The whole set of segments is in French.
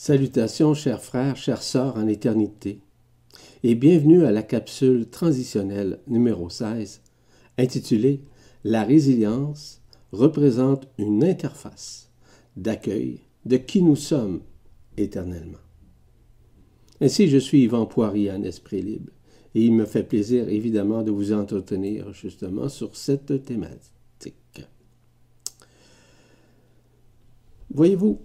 Salutations, chers frères, chères sœurs en éternité, et bienvenue à la capsule transitionnelle numéro 16, intitulée La résilience représente une interface d'accueil de qui nous sommes éternellement. Ainsi, je suis Yvan Poirier en esprit libre, et il me fait plaisir évidemment de vous entretenir justement sur cette thématique. Voyez-vous,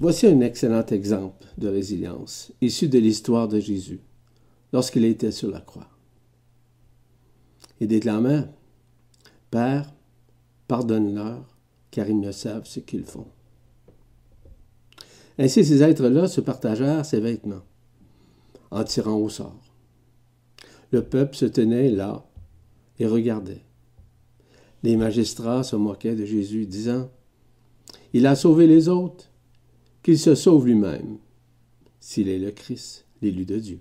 Voici un excellent exemple de résilience, issu de l'histoire de Jésus, lorsqu'il était sur la croix. Il déclamait Père, pardonne-leur, car ils ne savent ce qu'ils font. Ainsi, ces êtres-là se partagèrent ses vêtements, en tirant au sort. Le peuple se tenait là et regardait. Les magistrats se moquaient de Jésus, disant Il a sauvé les autres qu'il se sauve lui-même, s'il est le Christ, l'élu de Dieu.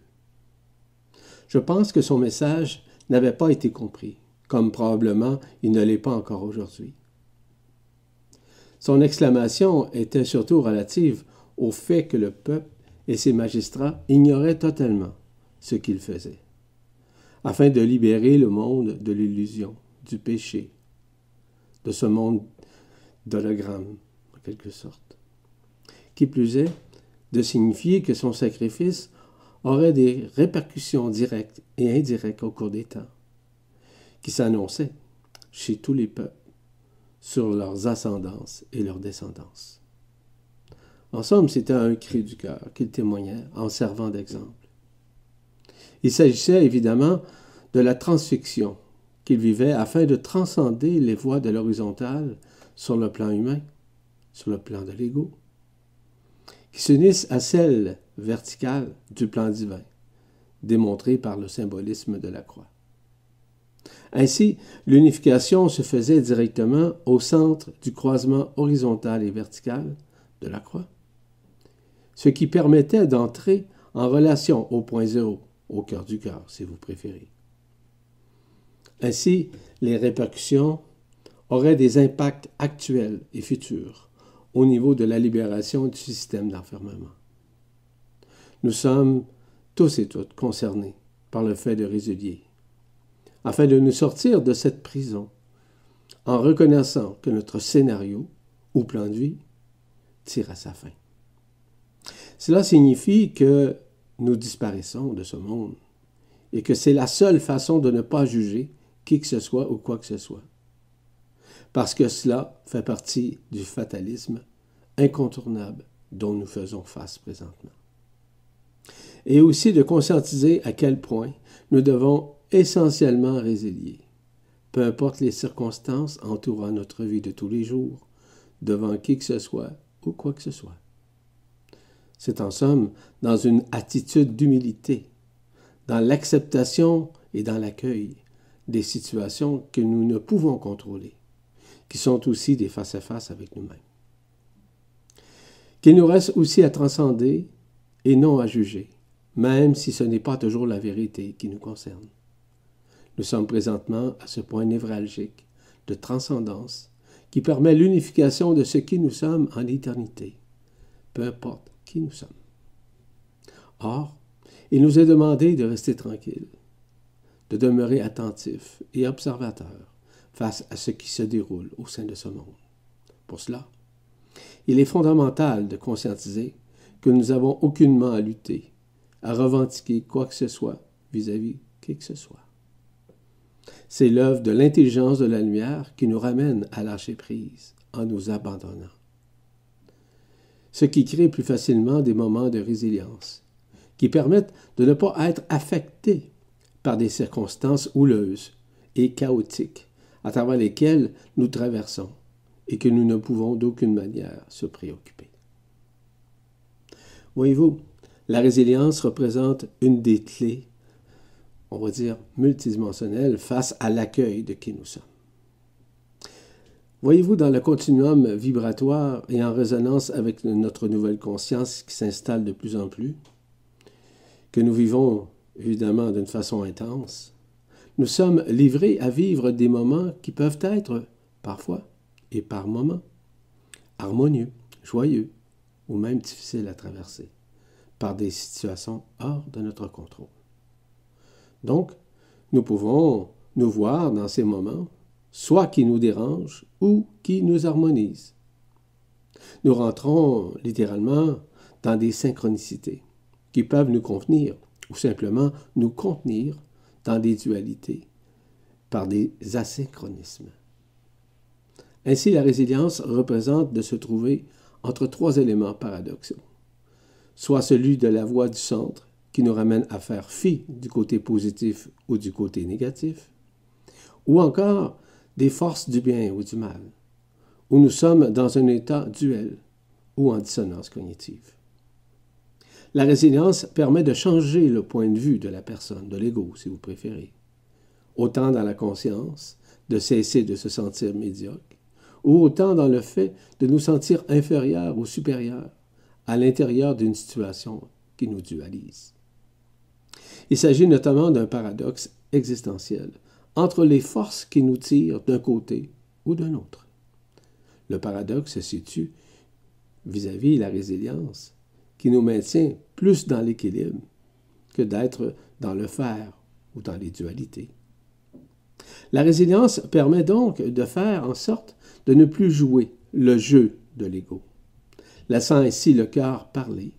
Je pense que son message n'avait pas été compris, comme probablement il ne l'est pas encore aujourd'hui. Son exclamation était surtout relative au fait que le peuple et ses magistrats ignoraient totalement ce qu'il faisait, afin de libérer le monde de l'illusion, du péché, de ce monde d'hologramme, en quelque sorte. Qui plus est, de signifier que son sacrifice aurait des répercussions directes et indirectes au cours des temps, qui s'annonçaient chez tous les peuples sur leurs ascendances et leurs descendances. En somme, c'était un cri du cœur qu'il témoignait en servant d'exemple. Il s'agissait évidemment de la transfixion qu'il vivait afin de transcender les voies de l'horizontale sur le plan humain, sur le plan de l'ego, qui s'unissent à celle verticale du plan divin, démontrée par le symbolisme de la croix. Ainsi, l'unification se faisait directement au centre du croisement horizontal et vertical de la croix, ce qui permettait d'entrer en relation au point zéro, au cœur du cœur, si vous préférez. Ainsi, les répercussions auraient des impacts actuels et futurs au niveau de la libération du système d'enfermement. Nous sommes tous et toutes concernés par le fait de résilier, afin de nous sortir de cette prison, en reconnaissant que notre scénario ou plan de vie tire à sa fin. Cela signifie que nous disparaissons de ce monde et que c'est la seule façon de ne pas juger qui que ce soit ou quoi que ce soit parce que cela fait partie du fatalisme incontournable dont nous faisons face présentement. Et aussi de conscientiser à quel point nous devons essentiellement résilier, peu importe les circonstances entourant notre vie de tous les jours, devant qui que ce soit ou quoi que ce soit. C'est en somme dans une attitude d'humilité, dans l'acceptation et dans l'accueil des situations que nous ne pouvons contrôler qui sont aussi des face-à-face avec nous-mêmes. Qu'il nous reste aussi à transcender et non à juger, même si ce n'est pas toujours la vérité qui nous concerne. Nous sommes présentement à ce point névralgique de transcendance qui permet l'unification de ce qui nous sommes en éternité, peu importe qui nous sommes. Or, il nous est demandé de rester tranquilles, de demeurer attentifs et observateurs face à ce qui se déroule au sein de ce monde. Pour cela, il est fondamental de conscientiser que nous n'avons aucunement à lutter, à revendiquer quoi que ce soit vis-à-vis -vis qui que ce soit. C'est l'œuvre de l'intelligence de la lumière qui nous ramène à lâcher prise en nous abandonnant. Ce qui crée plus facilement des moments de résilience, qui permettent de ne pas être affectés par des circonstances houleuses et chaotiques à travers lesquels nous traversons et que nous ne pouvons d'aucune manière se préoccuper. Voyez-vous, la résilience représente une des clés, on va dire, multidimensionnelles face à l'accueil de qui nous sommes. Voyez-vous, dans le continuum vibratoire et en résonance avec notre nouvelle conscience qui s'installe de plus en plus, que nous vivons évidemment d'une façon intense, nous sommes livrés à vivre des moments qui peuvent être, parfois et par moments, harmonieux, joyeux, ou même difficiles à traverser par des situations hors de notre contrôle. Donc, nous pouvons nous voir dans ces moments, soit qui nous dérangent ou qui nous harmonisent. Nous rentrons littéralement dans des synchronicités qui peuvent nous convenir ou simplement nous contenir dans des dualités par des asynchronismes. Ainsi, la résilience représente de se trouver entre trois éléments paradoxaux, soit celui de la voie du centre, qui nous ramène à faire fi du côté positif ou du côté négatif, ou encore des forces du bien ou du mal, où nous sommes dans un état duel ou en dissonance cognitive. La résilience permet de changer le point de vue de la personne, de l'ego si vous préférez, autant dans la conscience, de cesser de se sentir médiocre, ou autant dans le fait de nous sentir inférieurs ou supérieurs à l'intérieur d'une situation qui nous dualise. Il s'agit notamment d'un paradoxe existentiel entre les forces qui nous tirent d'un côté ou d'un autre. Le paradoxe se situe vis-à-vis la résilience qui nous maintient plus dans l'équilibre que d'être dans le faire ou dans les dualités. La résilience permet donc de faire en sorte de ne plus jouer le jeu de l'ego, laissant ainsi le cœur parler,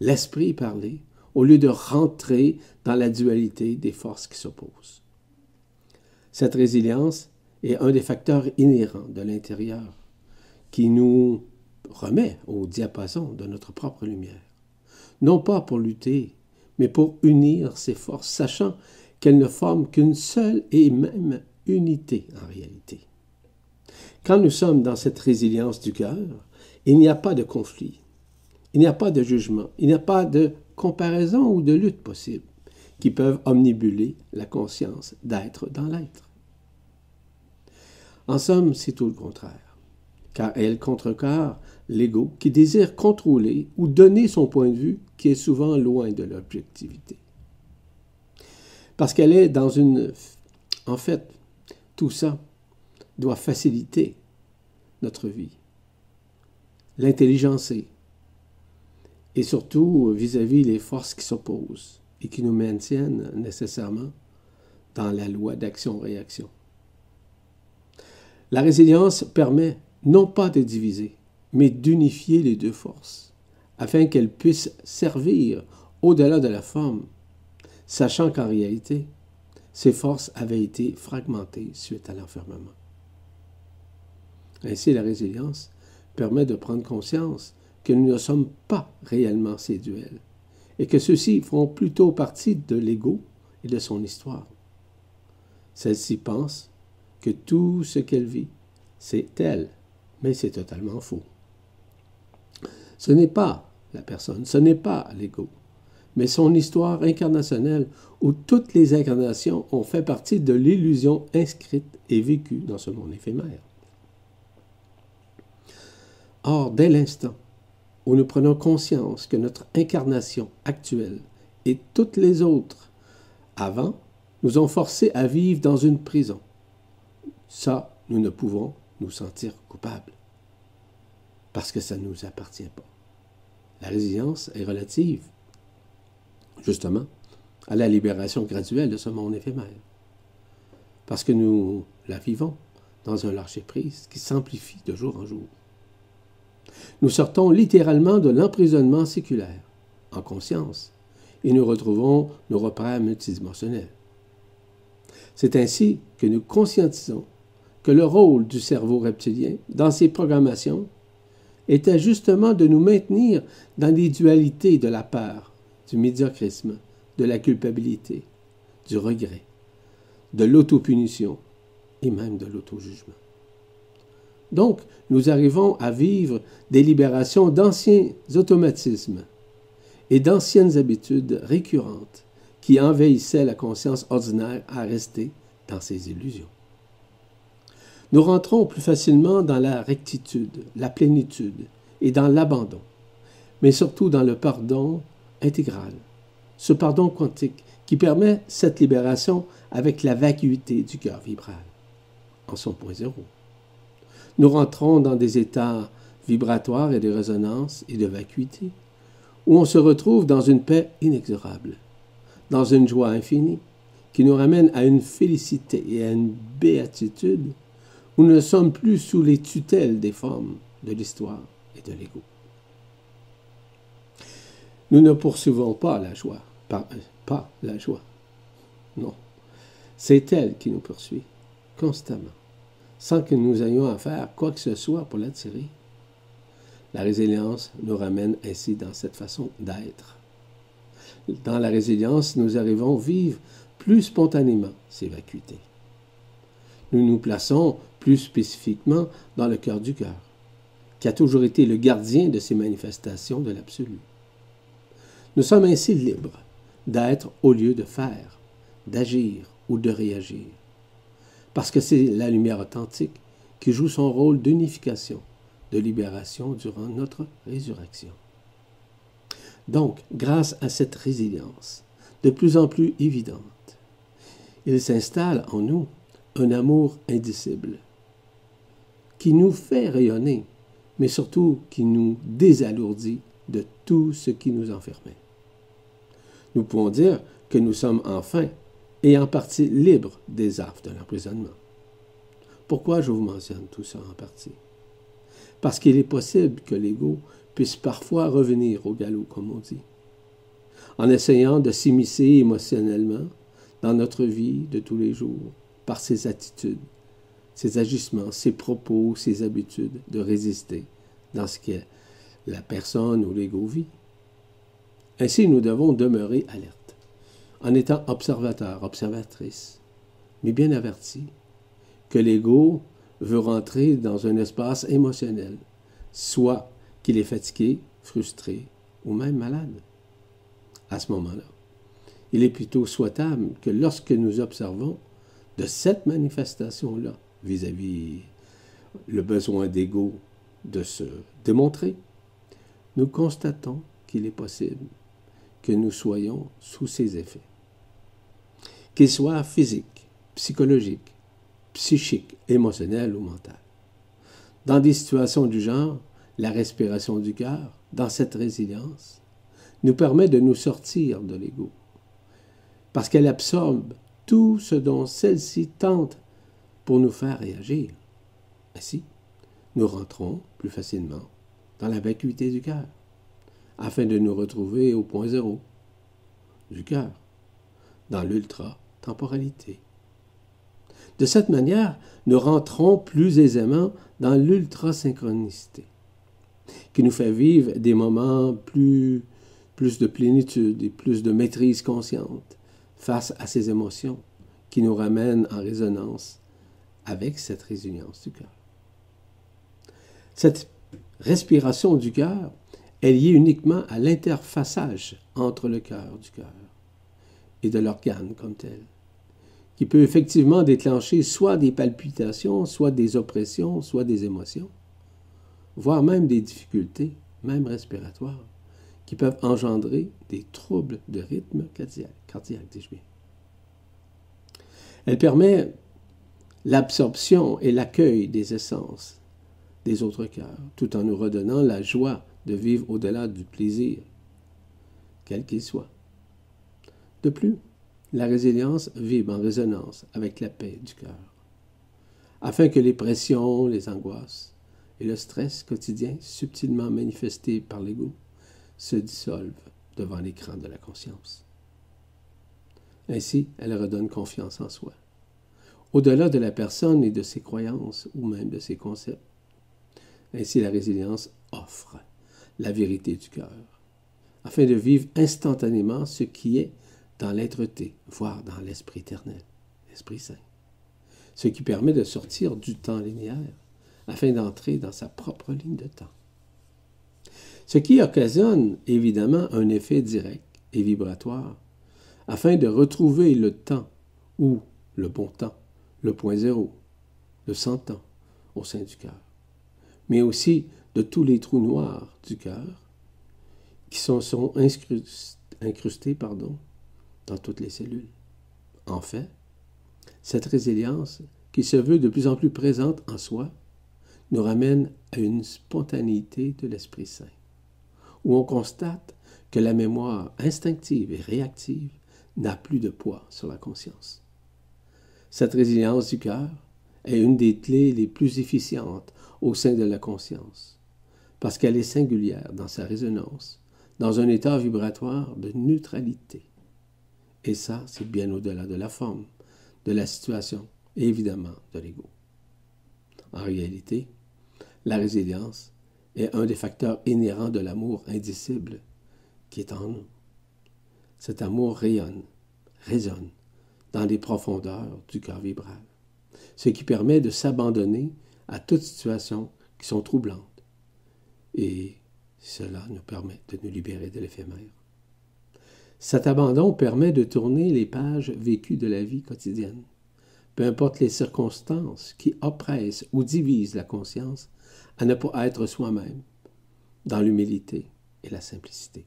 l'esprit parler, au lieu de rentrer dans la dualité des forces qui s'opposent. Cette résilience est un des facteurs inhérents de l'intérieur qui nous remet au diapason de notre propre lumière, non pas pour lutter, mais pour unir ces forces, sachant qu'elles ne forment qu'une seule et même unité en réalité. Quand nous sommes dans cette résilience du cœur, il n'y a pas de conflit, il n'y a pas de jugement, il n'y a pas de comparaison ou de lutte possible qui peuvent omnibuler la conscience d'être dans l'être. En somme, c'est tout le contraire, car elle contrecarre l'ego qui désire contrôler ou donner son point de vue qui est souvent loin de l'objectivité. Parce qu'elle est dans une... En fait, tout ça doit faciliter notre vie, l'intelligencer, et surtout vis-à-vis les forces qui s'opposent et qui nous maintiennent nécessairement dans la loi d'action-réaction. La résilience permet non pas de diviser, mais d'unifier les deux forces, afin qu'elles puissent servir au-delà de la forme, sachant qu'en réalité, ces forces avaient été fragmentées suite à l'enfermement. Ainsi, la résilience permet de prendre conscience que nous ne sommes pas réellement ces duels, et que ceux-ci font plutôt partie de l'ego et de son histoire. Celle-ci pense que tout ce qu'elle vit, c'est elle, mais c'est totalement faux. Ce n'est pas la personne, ce n'est pas l'ego, mais son histoire incarnationnelle où toutes les incarnations ont fait partie de l'illusion inscrite et vécue dans ce monde éphémère. Or, dès l'instant où nous prenons conscience que notre incarnation actuelle et toutes les autres avant nous ont forcés à vivre dans une prison, ça, nous ne pouvons nous sentir coupables parce que ça ne nous appartient pas. La résilience est relative, justement, à la libération graduelle de ce monde éphémère. Parce que nous la vivons dans un lâcher-prise qui s'amplifie de jour en jour. Nous sortons littéralement de l'emprisonnement séculaire, en conscience, et nous retrouvons nos repères multidimensionnels. C'est ainsi que nous conscientisons que le rôle du cerveau reptilien dans ses programmations était justement de nous maintenir dans les dualités de la peur, du médiocrisme, de la culpabilité, du regret, de l'autopunition et même de l'auto-jugement. Donc, nous arrivons à vivre des libérations d'anciens automatismes et d'anciennes habitudes récurrentes qui envahissaient la conscience ordinaire à rester dans ses illusions. Nous rentrons plus facilement dans la rectitude, la plénitude et dans l'abandon, mais surtout dans le pardon intégral, ce pardon quantique qui permet cette libération avec la vacuité du cœur vibral en son point zéro. Nous rentrons dans des états vibratoire et de résonance et de vacuité, où on se retrouve dans une paix inexorable, dans une joie infinie, qui nous ramène à une félicité et à une béatitude, nous ne sommes plus sous les tutelles des formes de l'histoire et de l'ego. Nous ne poursuivons pas la joie, pas, pas la joie. Non, c'est elle qui nous poursuit constamment, sans que nous ayons à faire quoi que ce soit pour l'attirer. La résilience nous ramène ainsi dans cette façon d'être. Dans la résilience, nous arrivons à vivre plus spontanément ces vacuités. Nous nous plaçons plus spécifiquement dans le cœur du cœur, qui a toujours été le gardien de ces manifestations de l'absolu. Nous sommes ainsi libres d'être au lieu de faire, d'agir ou de réagir, parce que c'est la lumière authentique qui joue son rôle d'unification de libération durant notre résurrection. Donc, grâce à cette résilience, de plus en plus évidente, il s'installe en nous un amour indicible qui nous fait rayonner, mais surtout qui nous désalourdit de tout ce qui nous enfermait. Nous pouvons dire que nous sommes enfin et en partie libres des affres de l'emprisonnement. Pourquoi je vous mentionne tout ça en partie? Parce qu'il est possible que l'ego puisse parfois revenir au galop, comme on dit, en essayant de s'immiscer émotionnellement dans notre vie de tous les jours par ses attitudes, ses agissements, ses propos, ses habitudes, de résister dans ce que la personne ou l'ego vit. Ainsi, nous devons demeurer alertes, en étant observateurs, observatrices, mais bien avertis que l'ego veut rentrer dans un espace émotionnel, soit qu'il est fatigué, frustré ou même malade. À ce moment-là, il est plutôt souhaitable que lorsque nous observons de cette manifestation-là vis-à-vis le besoin d'ego de se démontrer, nous constatons qu'il est possible que nous soyons sous ses effets. Qu'ils soient physiques, psychologiques, psychique, émotionnelle ou mentale. Dans des situations du genre, la respiration du cœur, dans cette résilience, nous permet de nous sortir de l'ego, parce qu'elle absorbe tout ce dont celle-ci tente pour nous faire réagir. Ainsi, nous rentrons plus facilement dans la vacuité du cœur, afin de nous retrouver au point zéro du cœur, dans l'ultra-temporalité. De cette manière, nous rentrons plus aisément dans l'ultrasynchronicité, qui nous fait vivre des moments plus, plus de plénitude et plus de maîtrise consciente face à ces émotions qui nous ramènent en résonance avec cette résilience du cœur. Cette respiration du cœur est liée uniquement à l'interfaçage entre le cœur du cœur et de l'organe comme tel qui peut effectivement déclencher soit des palpitations, soit des oppressions, soit des émotions, voire même des difficultés, même respiratoires, qui peuvent engendrer des troubles de rythme cardiaque, cardiaque dis-je. Elle permet l'absorption et l'accueil des essences des autres cœurs, tout en nous redonnant la joie de vivre au-delà du plaisir, quel qu'il soit. De plus, la résilience vibre en résonance avec la paix du cœur, afin que les pressions, les angoisses et le stress quotidien subtilement manifestés par l'ego se dissolvent devant l'écran de la conscience. Ainsi, elle redonne confiance en soi, au-delà de la personne et de ses croyances ou même de ses concepts. Ainsi, la résilience offre la vérité du cœur, afin de vivre instantanément ce qui est dans l'être-té, voire dans l'Esprit éternel, l'Esprit Saint. Ce qui permet de sortir du temps linéaire afin d'entrer dans sa propre ligne de temps. Ce qui occasionne évidemment un effet direct et vibratoire afin de retrouver le temps ou le bon temps, le point zéro, le cent temps au sein du cœur, mais aussi de tous les trous noirs du cœur qui sont, incrustés dans toutes les cellules. En fait, cette résilience, qui se veut de plus en plus présente en soi, nous ramène à une spontanéité de l'Esprit Saint, où on constate que la mémoire instinctive et réactive n'a plus de poids sur la conscience. Cette résilience du cœur est une des clés les plus efficientes au sein de la conscience, parce qu'elle est singulière dans sa résonance, dans un état vibratoire de neutralité. Et ça, c'est bien au-delà de la forme, de la situation et évidemment de l'ego. En réalité, la résilience est un des facteurs inhérents de l'amour indicible qui est en nous. Cet amour rayonne, résonne dans les profondeurs du cœur vibral, ce qui permet de s'abandonner à toute situation qui sont troublantes. Et cela nous permet de nous libérer de l'éphémère. Cet abandon permet de tourner les pages vécues de la vie quotidienne. Peu importe les circonstances qui oppressent ou divisent la conscience, à ne pas être soi-même, dans l'humilité et la simplicité.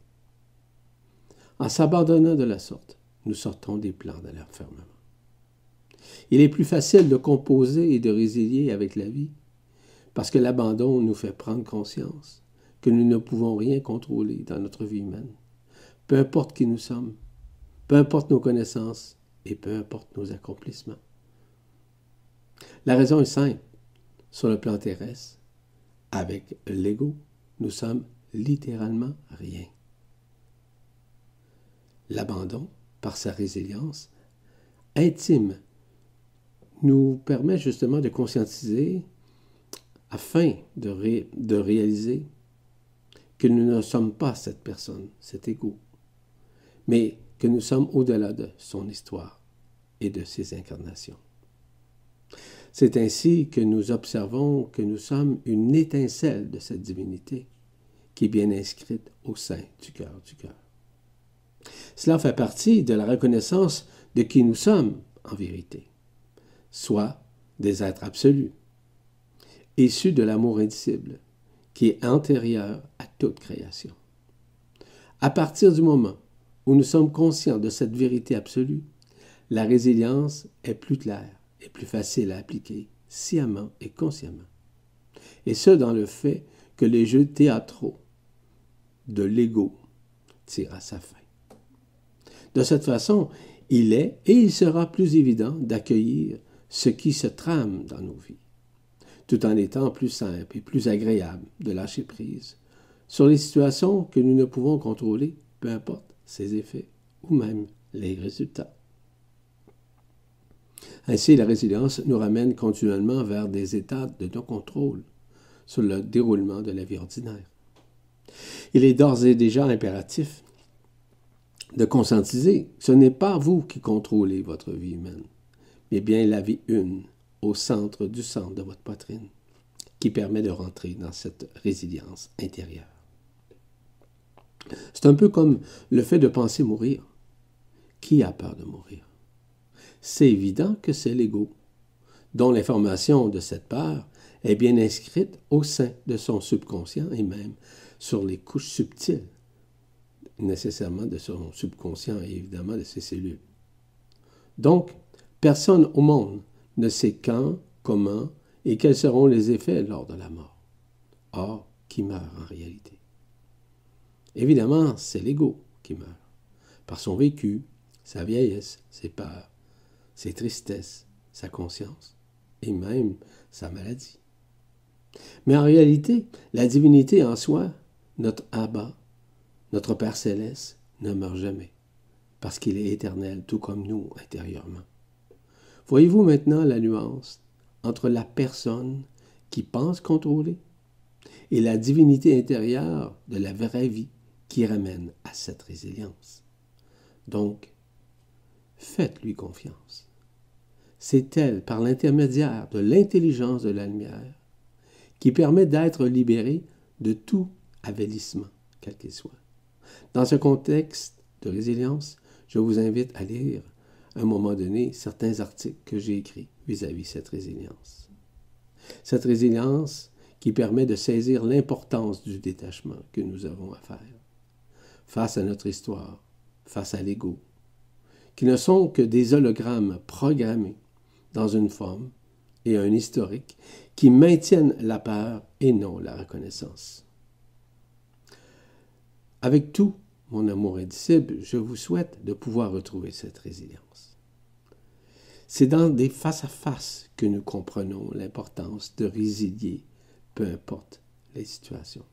En s'abandonnant de la sorte, nous sortons des plans de l'enfermement. Il est plus facile de composer et de résilier avec la vie, parce que l'abandon nous fait prendre conscience que nous ne pouvons rien contrôler dans notre vie humaine, peu importe qui nous sommes, peu importe nos connaissances et peu importe nos accomplissements. La raison est simple. Sur le plan terrestre, avec l'ego, nous sommes littéralement rien. L'abandon, par sa résilience intime, nous permet justement de conscientiser afin de, réaliser que nous ne sommes pas cette personne, cet ego, mais que nous sommes au-delà de son histoire et de ses incarnations. C'est ainsi que nous observons que nous sommes une étincelle de cette divinité qui est bien inscrite au sein du cœur du cœur. Cela fait partie de la reconnaissance de qui nous sommes en vérité, soit des êtres absolus, issus de l'amour indicible, qui est antérieur à toute création. À partir du moment où nous sommes conscients de cette vérité absolue, la résilience est plus claire est plus facile à appliquer sciemment et consciemment. Et ce, dans le fait que les jeux théâtraux de l'ego tirent à sa fin. De cette façon, il est et il sera plus évident d'accueillir ce qui se trame dans nos vies, tout en étant plus simple et plus agréable de lâcher prise sur les situations que nous ne pouvons contrôler, peu importe ses effets ou même les résultats. Ainsi, la résilience nous ramène continuellement vers des états de non-contrôle sur le déroulement de la vie ordinaire. Il est d'ores et déjà impératif de conscientiser ce n'est pas vous qui contrôlez votre vie humaine, mais bien la vie une au centre du centre de votre poitrine, qui permet de rentrer dans cette résilience intérieure. C'est un peu comme le fait de penser mourir. Qui a peur de mourir? C'est évident que c'est l'ego, dont l'information de cette part est bien inscrite au sein de son subconscient et même sur les couches subtiles, nécessairement de son subconscient et évidemment de ses cellules. Donc, personne au monde ne sait quand, comment et quels seront les effets lors de la mort. Or, qui meurt en réalité? Évidemment, c'est l'ego qui meurt, par son vécu, sa vieillesse, ses peurs, ses tristesses, sa conscience et même sa maladie. Mais en réalité, la divinité en soi, notre Abba, notre Père céleste, ne meurt jamais, parce qu'il est éternel, tout comme nous intérieurement. Voyez-vous maintenant la nuance entre la personne qui pense contrôler et la divinité intérieure de la vraie vie qui ramène à cette résilience? Donc, faites-lui confiance c'est elle, par l'intermédiaire de l'intelligence de la lumière, qui permet d'être libéré de tout avélissement, quel qu'il soit. Dans ce contexte de résilience, je vous invite à lire, à un moment donné, certains articles que j'ai écrits vis-à-vis cette résilience. Cette résilience qui permet de saisir l'importance du détachement que nous avons à faire face à notre histoire, face à l'ego, qui ne sont que des hologrammes programmés dans une forme et un historique qui maintiennent la peur et non la reconnaissance. Avec tout mon amour indicible, je vous souhaite de pouvoir retrouver cette résilience. C'est dans des face-à-face que nous comprenons l'importance de résilier, peu importe les situations.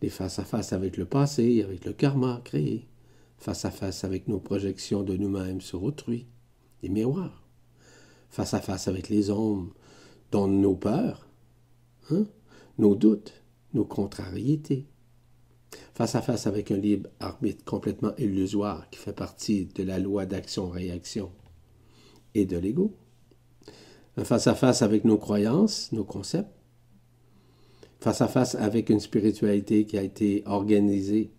Des face-à-face avec le passé, avec le karma créé, face-à-face avec nos projections de nous-mêmes sur autrui, des miroirs, face-à-face avec les hommes dont nos peurs, hein, nos doutes, nos contrariétés, face à face avec un libre arbitre complètement illusoire qui fait partie de la loi d'action-réaction et de l'ego, face à face avec nos croyances, nos concepts, face à face avec une spiritualité qui a été organisée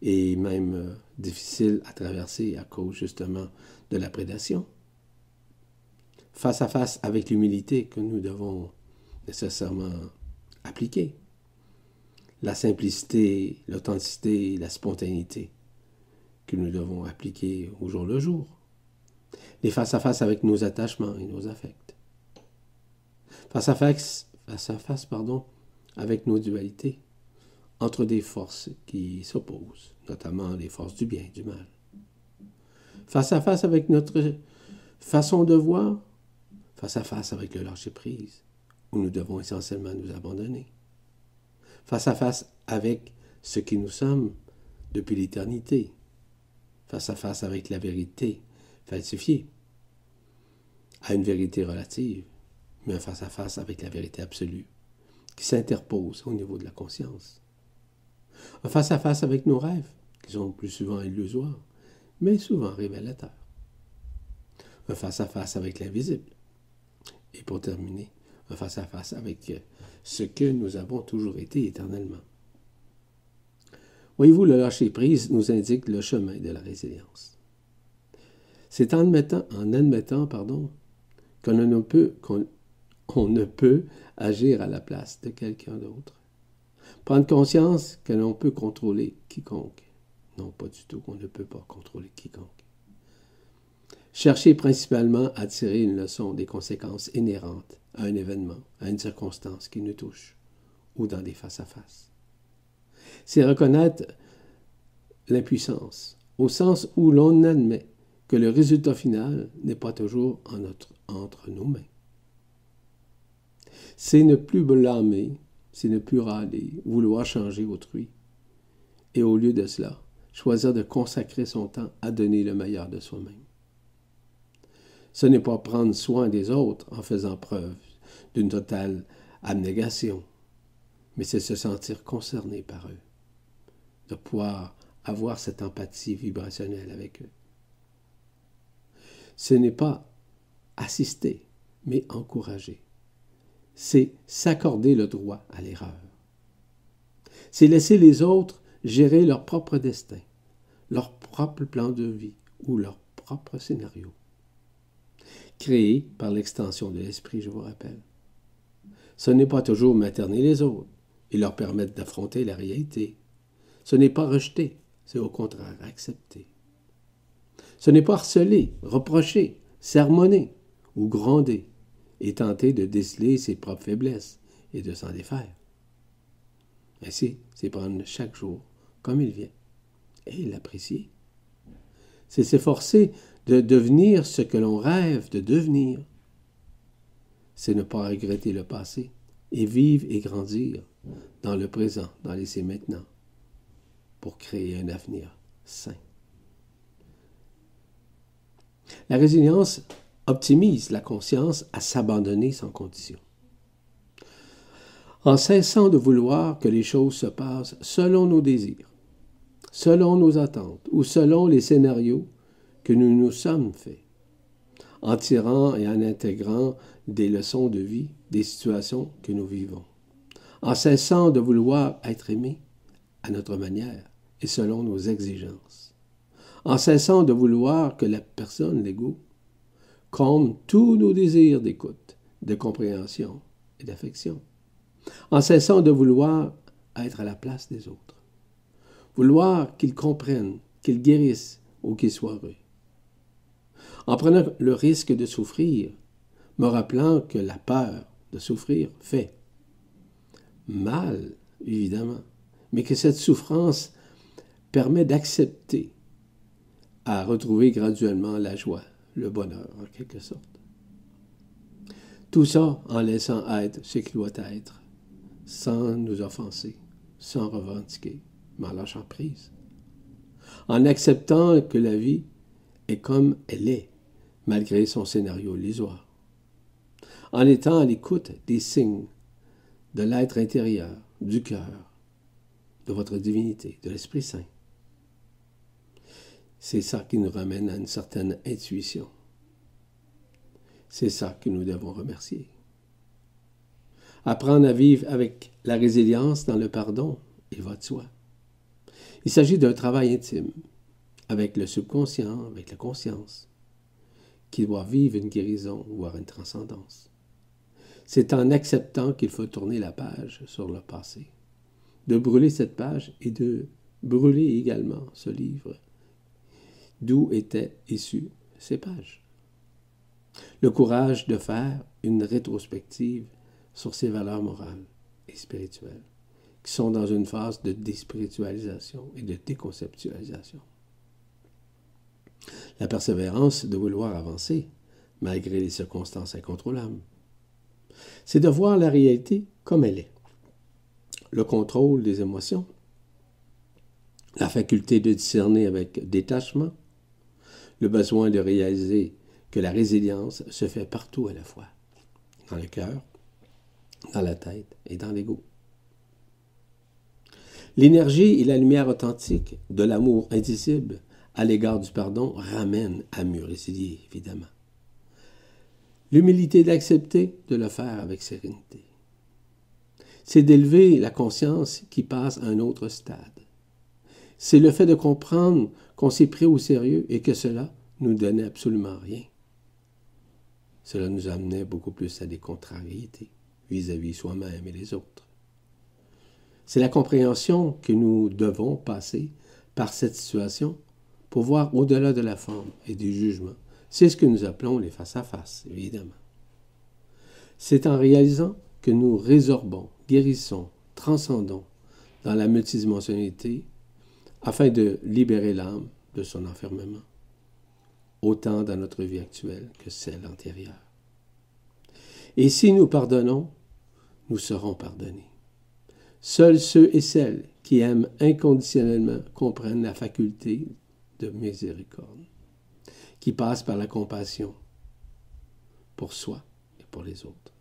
et même euh, difficile à traverser à cause justement de la prédation, face à face avec l'humilité que nous devons nécessairement appliquer la simplicité, l'authenticité, la spontanéité que nous devons appliquer au jour le jour. Les face-à-face avec nos attachements et nos affects. Face à face, à face, pardon, avec nos dualités entre des forces qui s'opposent, notamment les forces du bien et du mal. Face à face avec notre façon de voir, face à face avec le lâcher-prise, où nous devons essentiellement nous abandonner face à face avec ce qui nous sommes depuis l'éternité, face à face avec la vérité falsifiée, à une vérité relative, mais face à face avec la vérité absolue, qui s'interpose au niveau de la conscience. Un face à face avec nos rêves, qui sont plus souvent illusoires, mais souvent révélateurs. Un face à face avec l'invisible. Et pour terminer, face à face avec ce que nous avons toujours été éternellement. Voyez-vous, le lâcher-prise nous indique le chemin de la résilience. C'est en admettant, en admettant pardon, qu'on ne peut agir à la place de quelqu'un d'autre. Prendre conscience que l'on peut contrôler quiconque. Non, pas du tout, qu'on ne peut pas contrôler quiconque. Chercher principalement à tirer une leçon des conséquences inhérentes à un événement, à une circonstance qui nous touche, ou dans des face-à-face. C'est reconnaître l'impuissance, au sens où l'on admet que le résultat final n'est pas toujours entre nos mains. C'est ne plus blâmer, c'est ne plus râler, vouloir changer autrui. Et au lieu de cela, choisir de consacrer son temps à donner le meilleur de soi-même. Ce n'est pas prendre soin des autres en faisant preuve d'une totale abnégation, mais c'est se sentir concerné par eux, de pouvoir avoir cette empathie vibrationnelle avec eux. Ce n'est pas assister, mais encourager. C'est s'accorder le droit à l'erreur. C'est laisser les autres gérer leur propre destin, leur propre plan de vie ou leur propre scénario. Créé par l'extension de l'esprit, je vous rappelle ce n'est pas toujours materner les autres et leur permettre d'affronter la réalité. Ce n'est pas rejeter, c'est au contraire accepter. Ce n'est pas harceler, reprocher, sermonner ou gronder et tenter de déceler ses propres faiblesses et de s'en défaire. Ainsi, c'est prendre chaque jour comme il vient et l'apprécier. C'est s'efforcer de devenir ce que l'on rêve de devenir c'est ne pas regretter le passé et vivre et grandir dans le présent, dans l'essai maintenant, pour créer un avenir sain. La résilience optimise la conscience à s'abandonner sans condition. En cessant de vouloir que les choses se passent selon nos désirs, selon nos attentes ou selon les scénarios que nous nous sommes faits, en tirant et en intégrant des leçons de vie, des situations que nous vivons, en cessant de vouloir être aimé à notre manière et selon nos exigences, en cessant de vouloir que la personne, l'ego, comble tous nos désirs d'écoute, de compréhension et d'affection, en cessant de vouloir être à la place des autres, vouloir qu'ils comprennent, qu'ils guérissent ou qu'ils soient heureux, en prenant le risque de souffrir me rappelant que la peur de souffrir fait mal, évidemment, mais que cette souffrance permet d'accepter à retrouver graduellement la joie, le bonheur en quelque sorte. Tout ça en laissant être ce qu'il doit être, sans nous offenser, sans revendiquer, mais en lâchant prise. En acceptant que la vie est comme elle est, malgré son scénario illusoire. En étant à l'écoute des signes de l'être intérieur, du cœur, de votre divinité, de l'Esprit Saint. C'est ça qui nous ramène à une certaine intuition. C'est ça que nous devons remercier. Apprendre à vivre avec la résilience dans le pardon, il va de soi. Il s'agit d'un travail intime, avec le subconscient, avec la conscience, qui doit vivre une guérison, voire une transcendance. C'est en acceptant qu'il faut tourner la page sur le passé, de brûler cette page et de brûler également ce livre, d'où étaient issues ces pages le courage de faire une rétrospective sur ses valeurs morales et spirituelles, qui sont dans une phase de déspiritualisation et de déconceptualisation. La persévérance de vouloir avancer, malgré les circonstances incontrôlables. C'est de voir la réalité comme elle est. Le contrôle des émotions, la faculté de discerner avec détachement, le besoin de réaliser que la résilience se fait partout à la fois, dans le cœur, dans la tête et dans l'ego. L'énergie et la lumière authentique de l'amour indicible à l'égard du pardon ramènent à mieux résilier, évidemment. L'humilité d'accepter de le faire avec sérénité. C'est d'élever la conscience qui passe à un autre stade. C'est le fait de comprendre qu'on s'est pris au sérieux et que cela nous donnait absolument rien. Cela nous amenait beaucoup plus à des contrariétés vis-à-vis soi-même et les autres. C'est la compréhension que nous devons passer par cette situation pour voir au-delà de la forme et du jugement. C'est ce que nous appelons les face-à-face, évidemment. C'est en réalisant que nous résorbons, guérissons, transcendons dans la multidimensionnalité afin de libérer l'âme de son enfermement autant dans notre vie actuelle que celle antérieure. Et si nous pardonnons, nous serons pardonnés. Seuls ceux et celles qui aiment inconditionnellement comprennent la faculté de miséricorde, qui passe par la compassion pour soi et pour les autres.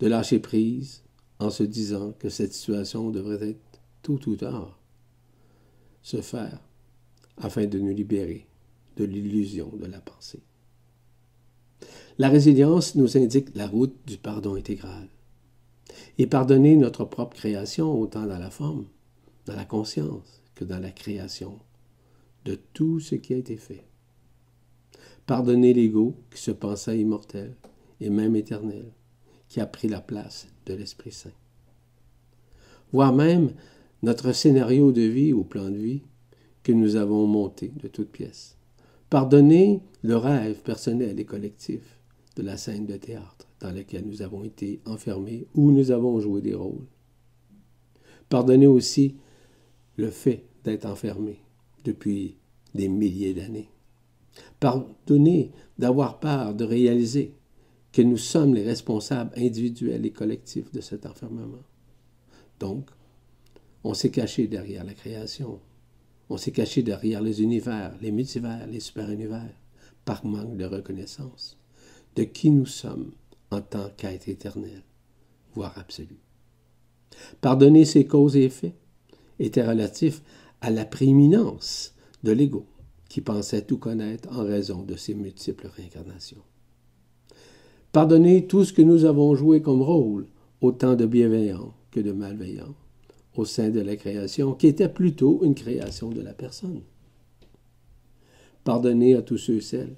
De lâcher prise en se disant que cette situation devrait être tout ou tard se faire afin de nous libérer de l'illusion de la pensée. La résilience nous indique la route du pardon intégral. Et pardonner notre propre création autant dans la forme, dans la conscience, que dans la création de tout ce qui a été fait. Pardonner l'ego qui se pensait immortel et même éternel, qui a pris la place de l'Esprit Saint. Voire même notre scénario de vie ou plan de vie que nous avons monté de toutes pièces. Pardonner le rêve personnel et collectif de la scène de théâtre dans laquelle nous avons été enfermés ou nous avons joué des rôles. Pardonner aussi le fait d'être enfermé depuis des milliers d'années. Pardonner d'avoir peur de réaliser que nous sommes les responsables individuels et collectifs de cet enfermement. Donc, on s'est caché derrière la création, on s'est caché derrière les univers, les multivers, les super-univers, par manque de reconnaissance de qui nous sommes en tant qu'être éternel, voire absolu. Pardonner ces causes et effets était relatif à la prééminence de l'ego, qui pensait tout connaître en raison de ses multiples réincarnations. Pardonner tout ce que nous avons joué comme rôle, autant de bienveillants que de malveillants, au sein de la création, qui était plutôt une création de la personne. Pardonner à tous ceux et celles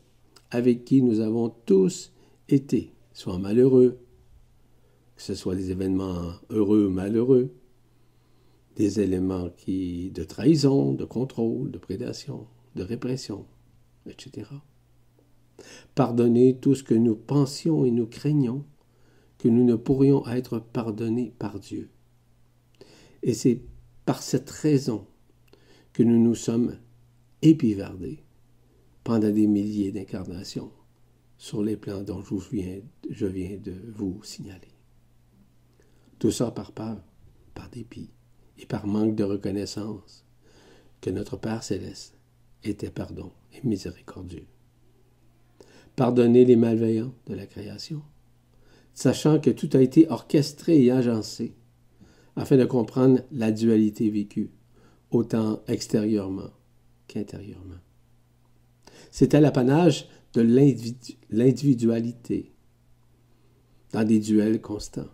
avec qui nous avons tous été, soit malheureux, que ce soit des événements heureux ou malheureux, des éléments qui, de trahison, de contrôle, de prédation, de répression, etc. Pardonner tout ce que nous pensions et nous craignons que nous ne pourrions être pardonnés par Dieu. Et c'est par cette raison que nous nous sommes épivardés pendant des milliers d'incarnations sur les plans dont je viens, je viens de vous signaler. Tout ça par peur, par dépit et par manque de reconnaissance que notre Père céleste était pardon et miséricordieux. Pardonner les malveillants de la création, sachant que tout a été orchestré et agencé afin de comprendre la dualité vécue, autant extérieurement qu'intérieurement. C'était l'apanage de l'individualité dans des duels constants,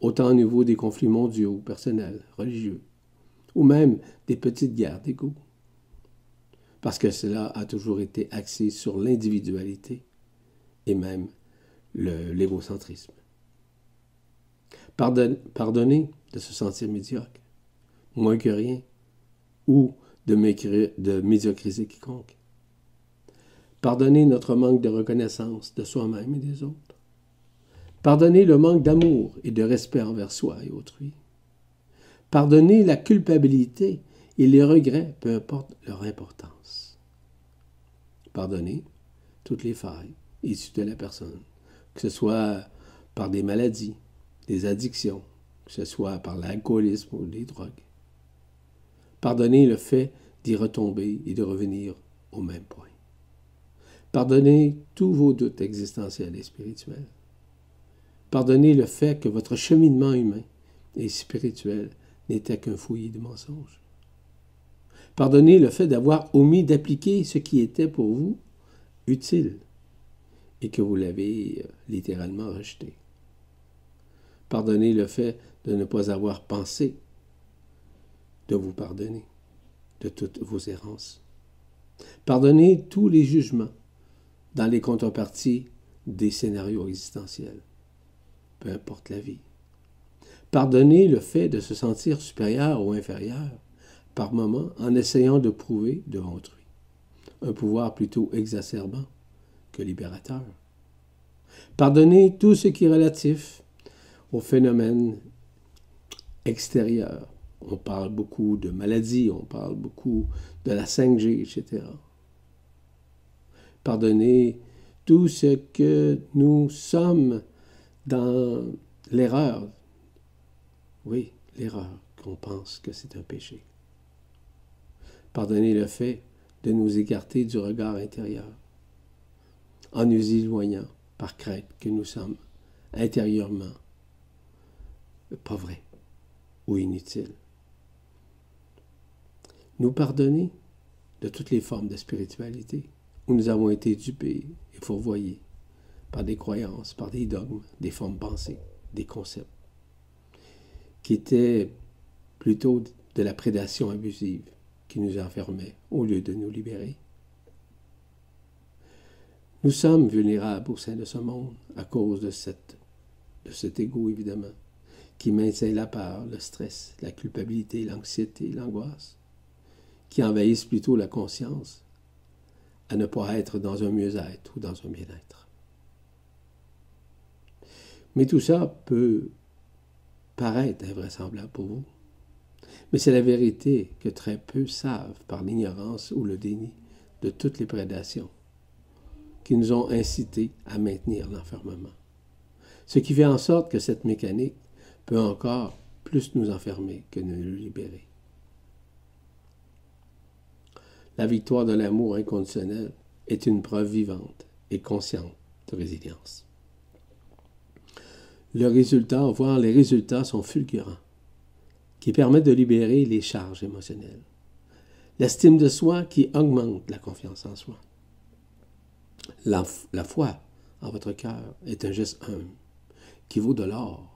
autant au niveau des conflits mondiaux, personnels, religieux, ou même des petites guerres d'ego. Parce que cela a toujours été axé sur l'individualité et même l'égocentrisme. pardonner de se sentir médiocre, moins que rien, ou de, de médiocriser quiconque. Pardonner notre manque de reconnaissance de soi-même et des autres. Pardonner le manque d'amour et de respect envers soi et autrui. Pardonner la culpabilité et les regrets, peu importe leur importance. Pardonner toutes les failles issues de la personne, que ce soit par des maladies, des addictions, que ce soit par l'alcoolisme ou les drogues. Pardonner le fait d'y retomber et de revenir au même point. Pardonnez tous vos doutes existentiels et spirituels. Pardonnez le fait que votre cheminement humain et spirituel n'était qu'un fouillis de mensonges. Pardonnez le fait d'avoir omis d'appliquer ce qui était pour vous utile et que vous l'avez euh, littéralement rejeté. Pardonnez le fait de ne pas avoir pensé de vous pardonner de toutes vos errances. Pardonnez tous les jugements dans les contreparties des scénarios existentiels, peu importe la vie. Pardonnez le fait de se sentir supérieur ou inférieur par moment en essayant de prouver devant autrui. Un pouvoir plutôt exacerbant que libérateur. Pardonnez tout ce qui est relatif aux phénomènes extérieurs. On parle beaucoup de maladies, on parle beaucoup de la 5G, etc. Pardonnez tout ce que nous sommes dans l'erreur. Oui, l'erreur qu'on pense que c'est un péché. Pardonnez le fait de nous écarter du regard intérieur en nous éloignant par crainte que nous sommes intérieurement pas vrai ou inutile. Nous pardonner de toutes les formes de spiritualité où nous avons été dupés et fourvoyés par des croyances, par des dogmes, des formes pensées, des concepts, qui étaient plutôt de la prédation abusive qui nous enfermait au lieu de nous libérer. Nous sommes vulnérables au sein de ce monde à cause de, cet égo, évidemment, qui maintient la peur, le stress, la culpabilité, l'anxiété, l'angoisse, qui envahissent plutôt la conscience à ne pas être dans un mieux-être ou dans un bien-être. Mais tout ça peut paraître invraisemblable pour vous. Mais c'est la vérité que très peu savent par l'ignorance ou le déni de toutes les prédations qui nous ont incités à maintenir l'enfermement. Ce qui fait en sorte que cette mécanique peut encore plus nous enfermer que nous libérer. La victoire de l'amour inconditionnel est une preuve vivante et consciente de résilience. Le résultat, voire les résultats sont fulgurants, qui permettent de libérer les charges émotionnelles. L'estime de soi qui augmente la confiance en soi. La, foi en votre cœur est un geste humble qui vaut de l'or.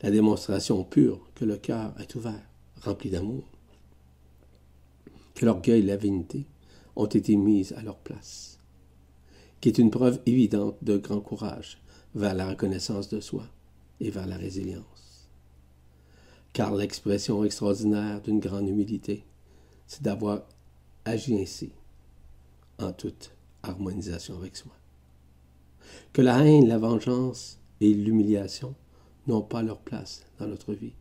La démonstration pure que le cœur est ouvert, rempli d'amour que l'orgueil et la vanité ont été mises à leur place, qui est une preuve évidente de grand courage vers la reconnaissance de soi et vers la résilience. Car l'expression extraordinaire d'une grande humilité, c'est d'avoir agi ainsi, en toute harmonisation avec soi. Que la haine, la vengeance et l'humiliation n'ont pas leur place dans notre vie.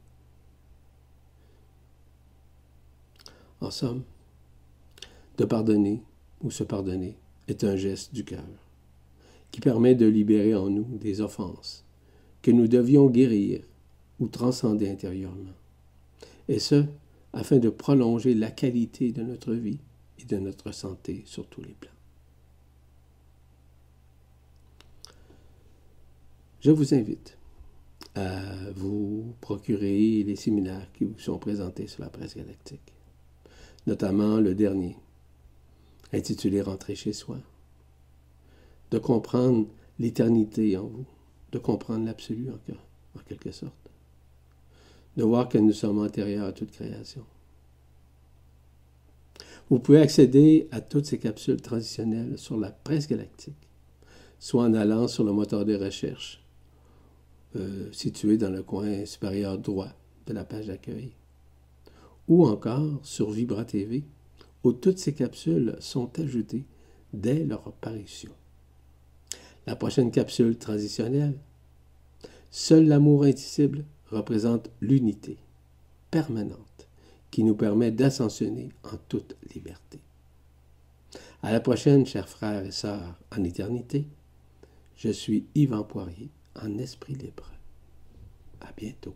En somme, de pardonner ou se pardonner est un geste du cœur qui permet de libérer en nous des offenses que nous devions guérir ou transcender intérieurement. Et ce, afin de prolonger la qualité de notre vie et de notre santé sur tous les plans. Je vous invite à vous procurer les séminaires qui vous sont présentés sur la presse galactique, notamment le dernier, intitulé Rentrer chez soi, de comprendre l'éternité en vous, de comprendre l'absolu en, en quelque sorte, de voir que nous sommes antérieurs à toute création. Vous pouvez accéder à toutes ces capsules transitionnelles sur la presse galactique, soit en allant sur le moteur de recherche euh, situé dans le coin supérieur droit de la page d'accueil, ou encore sur Vibra TV, où toutes ces capsules sont ajoutées dès leur apparition. La prochaine capsule transitionnelle, Seul l'amour indicible représente l'unité permanente qui nous permet d'ascensionner en toute liberté. À la prochaine, chers frères et sœurs en éternité, je suis Yvan Poirier en esprit libre. À bientôt.